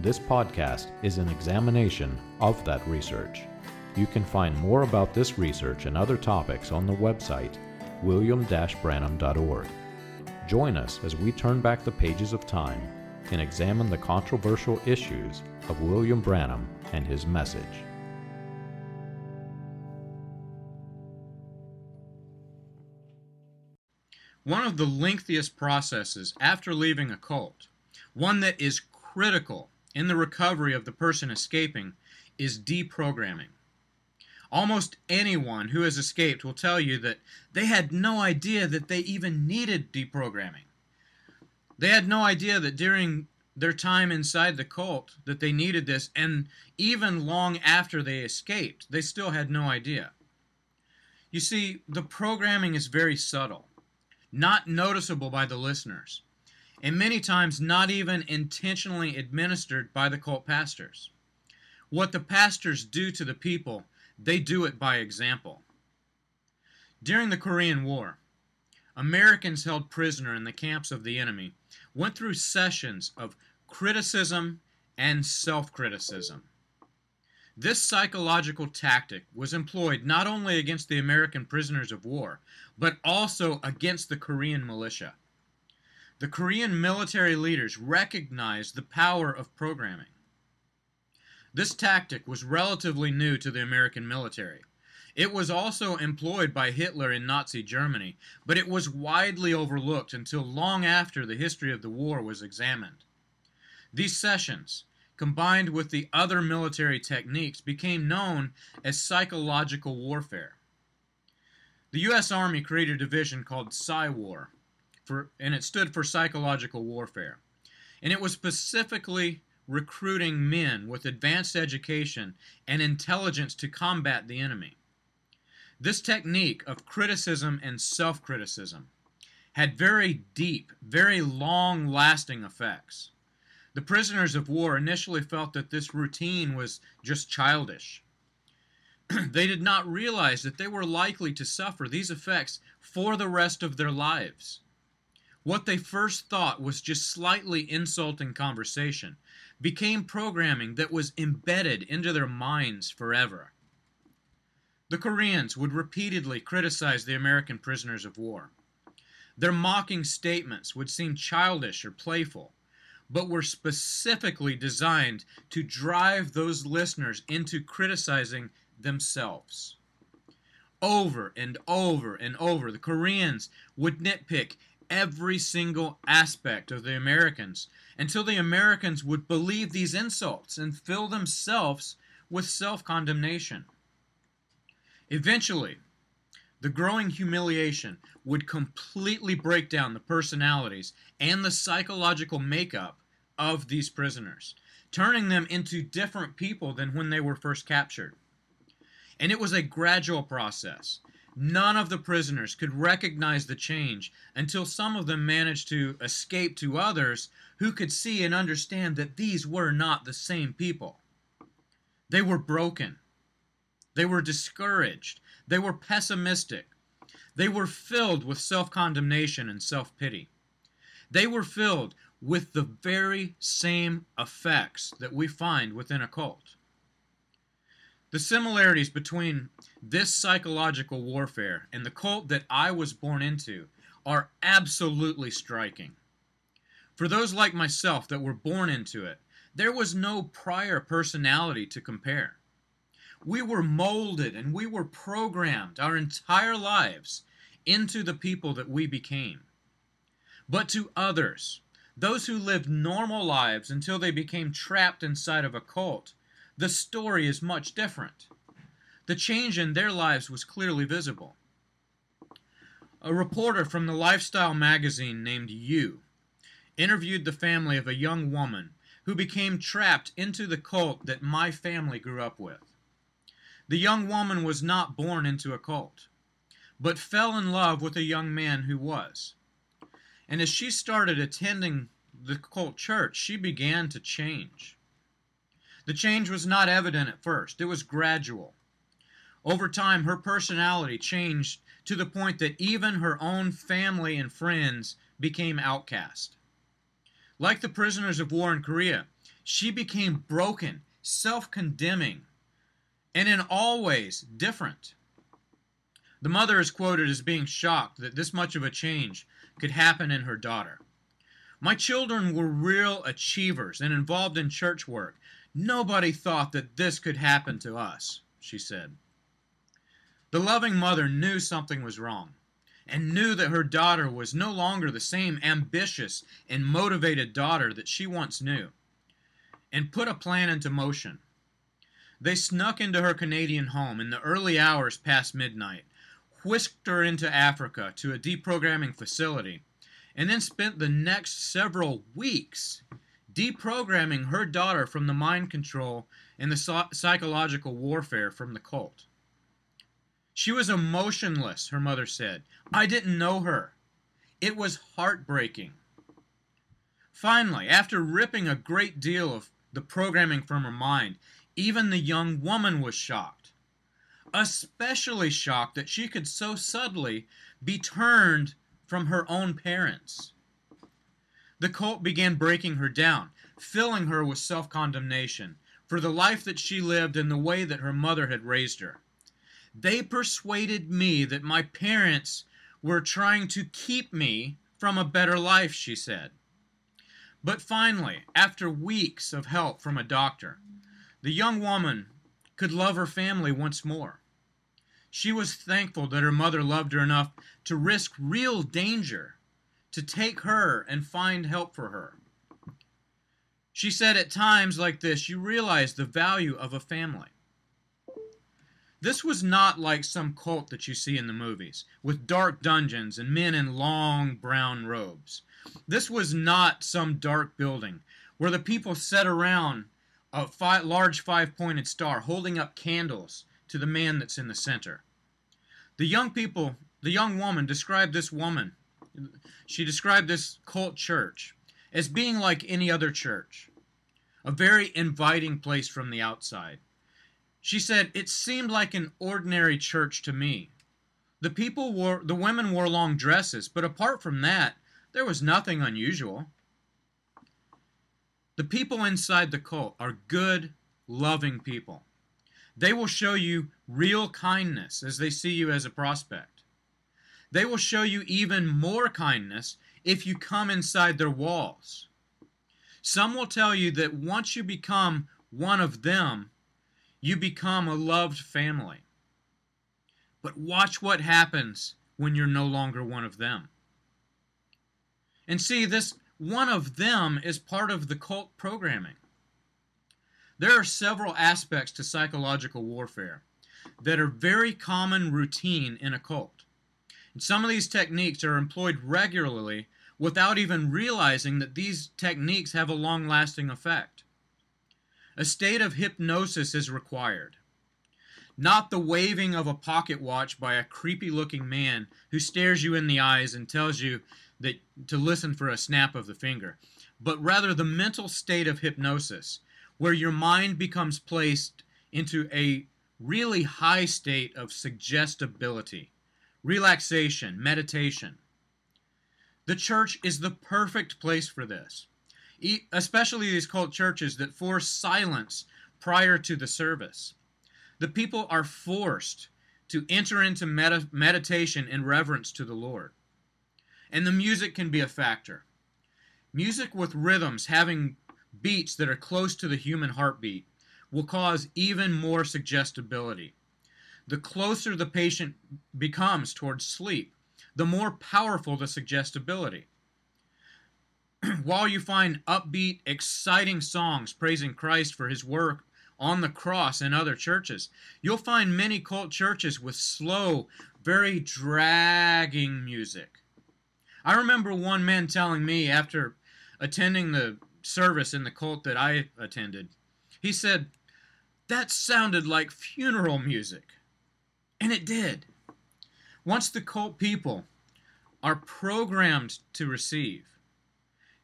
This podcast is an examination of that research. You can find more about this research and other topics on the website william-branham.org. Join us as we turn back the pages of time and examine the controversial issues of William Branham and his message. One of the lengthiest processes after leaving a cult, one that is critical in the recovery of the person escaping, is deprogramming. Almost anyone who has escaped will tell you that they had no idea that they even needed deprogramming. They had no idea that during their time inside the cult that they needed this and even long after they escaped, they still had no idea. You see, the programming is very subtle not noticeable by the listeners, and many times not even intentionally administered by the cult pastors. What the pastors do to the people, they do it by example. During the Korean War, Americans held prisoner in the camps of the enemy went through sessions of criticism and self criticism. This psychological tactic was employed not only against the American prisoners of war, but also against the Korean militia. The Korean military leaders recognized the power of programming. This tactic was relatively new to the American military. It was also employed by Hitler in Nazi Germany, but it was widely overlooked until long after the history of the war was examined. These sessions, combined with the other military techniques, became known as psychological warfare. The U.S. Army created a division called PSYWAR, for, and it stood for Psychological Warfare. And it was specifically recruiting men with advanced education and intelligence to combat the enemy. This technique of criticism and self criticism had very deep, very long lasting effects. The prisoners of war initially felt that this routine was just childish. they did not realize that they were likely to suffer these effects for the rest of their lives. What they first thought was just slightly insulting conversation became programming that was embedded into their minds forever. The Koreans would repeatedly criticize the American prisoners of war. Their mocking statements would seem childish or playful, but were specifically designed to drive those listeners into criticizing themselves. Over and over and over, the Koreans would nitpick every single aspect of the Americans until the Americans would believe these insults and fill themselves with self condemnation. Eventually, the growing humiliation would completely break down the personalities and the psychological makeup of these prisoners, turning them into different people than when they were first captured. And it was a gradual process. None of the prisoners could recognize the change until some of them managed to escape to others who could see and understand that these were not the same people. They were broken. They were discouraged. They were pessimistic. They were filled with self condemnation and self pity. They were filled with the very same effects that we find within a cult. The similarities between this psychological warfare and the cult that I was born into are absolutely striking. For those like myself that were born into it, There was no prior personality to compare. We were molded and we were programmed our entire lives into the people that we became. But to others, those who lived normal lives until they became trapped inside of a cult, the story is much different. The change in their lives was clearly visible. A reporter from the lifestyle magazine named You interviewed the family of a young woman who became trapped into the cult that my family grew up with. The young woman was not born into a cult, but fell in love with a young man who was. And as she started attending the cult church, she began to change. The change was not evident at first, it was gradual. Over time, her personality changed to the point that even her own family and friends became outcast. Like the prisoners of war in Korea, she became broken, self condemning, and in all ways different. The mother is quoted as being shocked that this much of a change could happen in her daughter. My children were real achievers and involved in church work. Nobody thought that this could happen to us, she said. The loving mother knew something was wrong and knew that her daughter was no longer the same ambitious and motivated daughter that she once knew, and put a plan into motion. They snuck into her Canadian home in the early hours past midnight, whisked her into Africa to a deprogramming facility, and then spent the next several weeks deprogramming her daughter from the mind control and the psychological warfare from the cult. She was emotionless, her mother said. I didn't know her. It was heartbreaking. Finally, after ripping a great deal of the programming from her mind, even the young woman was shocked. Especially shocked that she could so subtly be turned from her own parents. The cult began breaking her down, filling her with self condemnation for the life that she lived and the way that her mother had raised her. They persuaded me that my parents were trying to keep me from a better life, she said. But finally, after weeks of help from a doctor, the young woman could love her family once more. She was thankful that her mother loved her enough to risk real danger to take her and find help for her. She said, At times like this, you realize the value of a family. This was not like some cult that you see in the movies, with dark dungeons and men in long brown robes. This was not some dark building where the people sat around a five, large five pointed star holding up candles to the man that's in the center. The young people, the young woman described this woman, she described this cult church as being like any other church, a very inviting place from the outside. She said, It seemed like an ordinary church to me. The people wore, the women wore long dresses, but apart from that, there was nothing unusual. The people inside the cult are good, loving people. They will show you real kindness as they see you as a prospect. They will show you even more kindness if you come inside their walls. Some will tell you that once you become one of them, you become a loved family. But watch what happens when you're no longer one of them. And see, this one of them is part of the cult programming. There are several aspects to psychological warfare that are very common routine in a cult. And some of these techniques are employed regularly without even realizing that these techniques have a long lasting effect. A state of hypnosis is required. Not the waving of a pocket watch by a creepy looking man who stares you in the eyes and tells you that to listen for a snap of the finger, but rather the mental state of hypnosis, where your mind becomes placed into a really high state of suggestibility, relaxation, meditation. The church is the perfect place for this especially these cult churches that force silence prior to the service. The people are forced to enter into med- meditation in reverence to the Lord. And the music can be a factor. Music with rhythms having beats that are close to the human heartbeat will cause even more suggestibility. The closer the patient becomes towards sleep, the more powerful the suggestibility. While you find upbeat, exciting songs praising Christ for his work on the cross in other churches, you'll find many cult churches with slow, very dragging music. I remember one man telling me after attending the service in the cult that I attended, he said, That sounded like funeral music. And it did. Once the cult people are programmed to receive,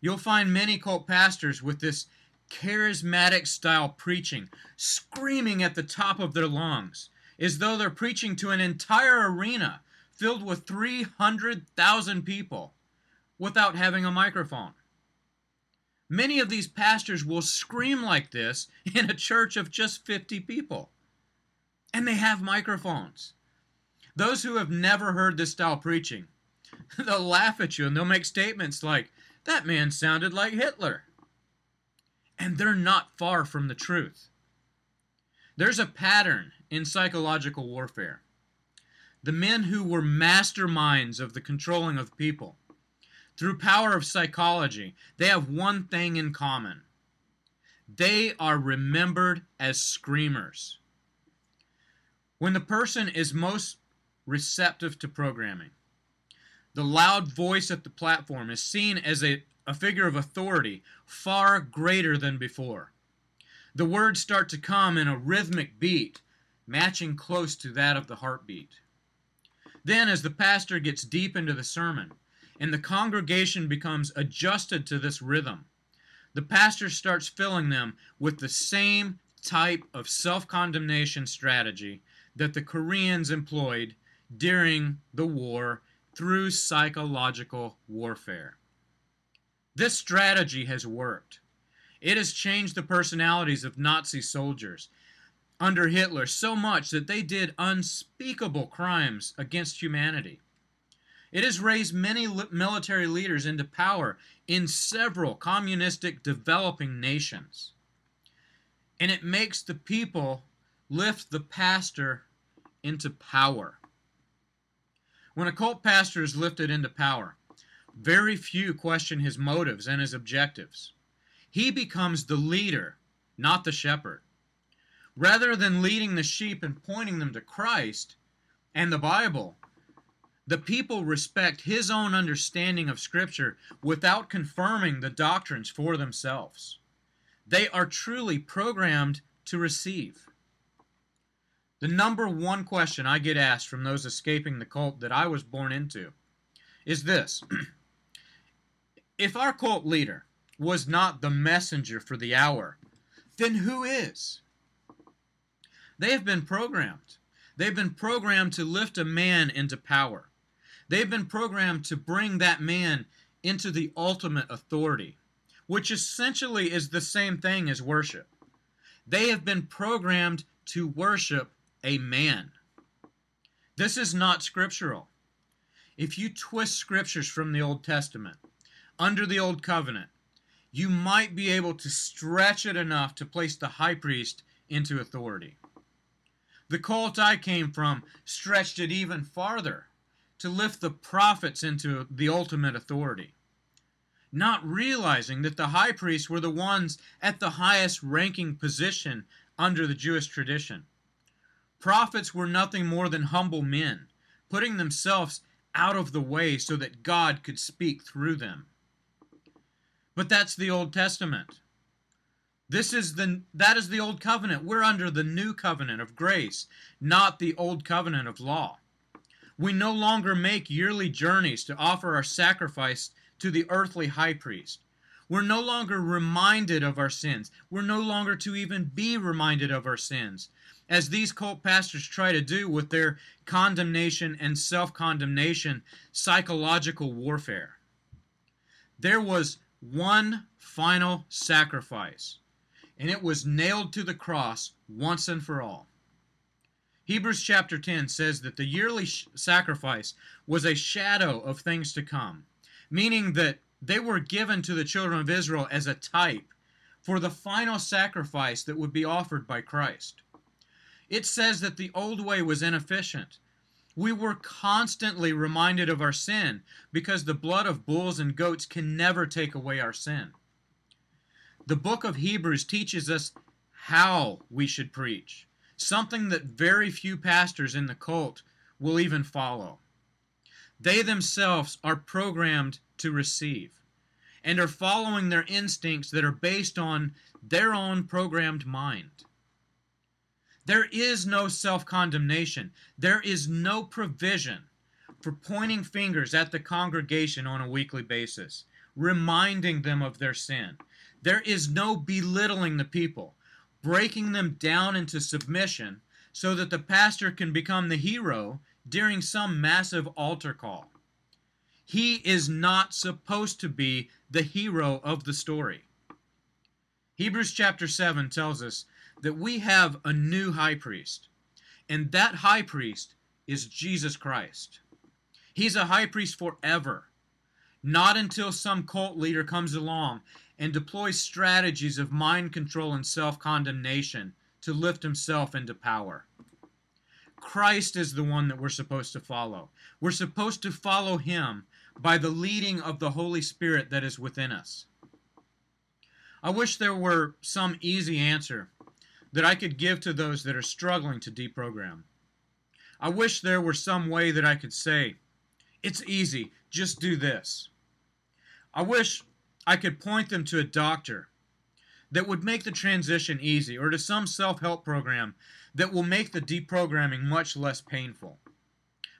you'll find many cult pastors with this charismatic style preaching, screaming at the top of their lungs, as though they're preaching to an entire arena filled with 300,000 people without having a microphone. Many of these pastors will scream like this in a church of just 50 people. And they have microphones. Those who have never heard this style preaching, they'll laugh at you and they'll make statements like, that man sounded like Hitler. And they're not far from the truth. There's a pattern in psychological warfare. The men who were masterminds of the controlling of people, through power of psychology, they have one thing in common. They are remembered as screamers. When the person is most receptive to programming, the loud voice at the platform is seen as a, a figure of authority far greater than before. The words start to come in a rhythmic beat, matching close to that of the heartbeat. Then, as the pastor gets deep into the sermon and the congregation becomes adjusted to this rhythm, the pastor starts filling them with the same type of self condemnation strategy that the Koreans employed during the war through psychological warfare. This strategy has worked. It has changed the personalities of Nazi soldiers under Hitler so much that they did unspeakable crimes against humanity. It has raised many military leaders into power in several communistic developing nations. And it makes the people lift the pastor into power. When a cult pastor is lifted into power, very few question his motives and his objectives. He becomes the leader, not the shepherd. Rather than leading the sheep and pointing them to Christ and the Bible, the people respect his own understanding of Scripture without confirming the doctrines for themselves. They are truly programmed to receive. The number one question I get asked from those escaping the cult that I was born into is this If our cult leader was not the messenger for the hour, then who is? They have been programmed. They've been programmed to lift a man into power. They've been programmed to bring that man into the ultimate authority, which essentially is the same thing as worship. They have been programmed to worship a man. This is not scriptural. If you twist scriptures from the Old Testament, under the Old Covenant, you might be able to stretch it enough to place the high priest into authority. The cult I came from stretched it even farther to lift the prophets into the ultimate authority, not realizing that the high priests were the ones at the highest ranking position under the Jewish tradition. Prophets were nothing more than humble men, putting themselves out of the way so that God could speak through them. But that's the Old Testament. This is the that is the old covenant. We're under the new covenant of grace, not the old covenant of law. We no longer make yearly journeys to offer our sacrifice to the earthly high priest. We're no longer reminded of our sins. We're no longer to even be reminded of our sins as these cult pastors try to do with their condemnation and self condemnation psychological warfare. There was one final sacrifice, and it was nailed to the cross once and for all. Hebrews chapter 10 says that the yearly sh- sacrifice was a shadow of things to come, meaning that they were given to the children of Israel as a type for the final sacrifice that would be offered by Christ. It says that the old way was inefficient. We were constantly reminded of our sin because the blood of bulls and goats can never take away our sin. The book of Hebrews teaches us how we should preach, something that very few pastors in the cult will even follow. They themselves are programmed to receive and are following their instincts that are based on their own programmed mind. There is no self condemnation, there is no provision for pointing fingers at the congregation on a weekly basis, reminding them of their sin. There is no belittling the people, breaking them down into submission so that the pastor can become the hero during some massive altar call. He is not supposed to be the hero of the story. Hebrews chapter 7 tells us that we have a new high priest, and that high priest is Jesus Christ. He's a high priest forever, not until some cult leader comes along and deploys strategies of mind control and self condemnation to lift himself into power. Christ is the one that we're supposed to follow. We're supposed to follow him by the leading of the Holy Spirit that is within us. I wish there were some easy answer that I could give to those that are struggling to deprogram. I wish there were some way that I could say, it's easy, just do this. I wish I could point them to a doctor that would make the transition easy or to some self help program that will make the deprogramming much less painful.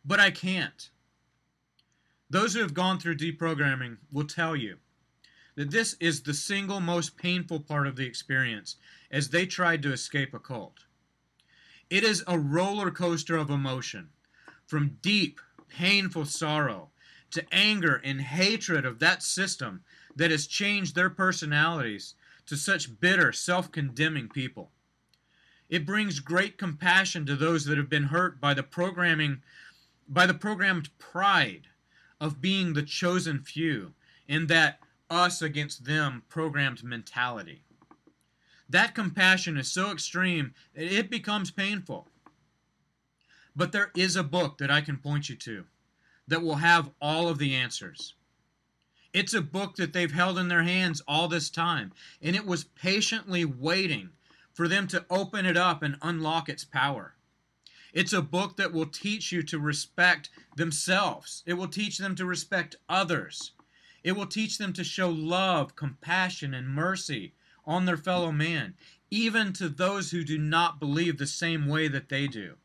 But I can't. Those who have gone through deprogramming will tell you that this is the single most painful part of the experience as they tried to escape a cult. It is a roller coaster of emotion, from deep, painful sorrow to anger and hatred of that system that has changed their personalities to such bitter, self condemning people. It brings great compassion to those that have been hurt by the programming, by the programmed pride of being the chosen few in that us against them programmed mentality. That compassion is so extreme that it becomes painful. But there is a book that I can point you to that will have all of the answers. It's a book that they've held in their hands all this time, and it was patiently waiting for them to open it up and unlock its power. It's a book that will teach you to respect themselves. It will teach them to respect others. It will teach them to show love, compassion, and mercy on their fellow man, even to those who do not believe the same way that they do.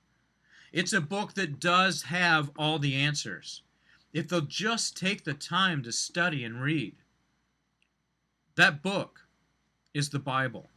It's a book that does have all the answers, if they'll just take the time to study and read. That book is the Bible.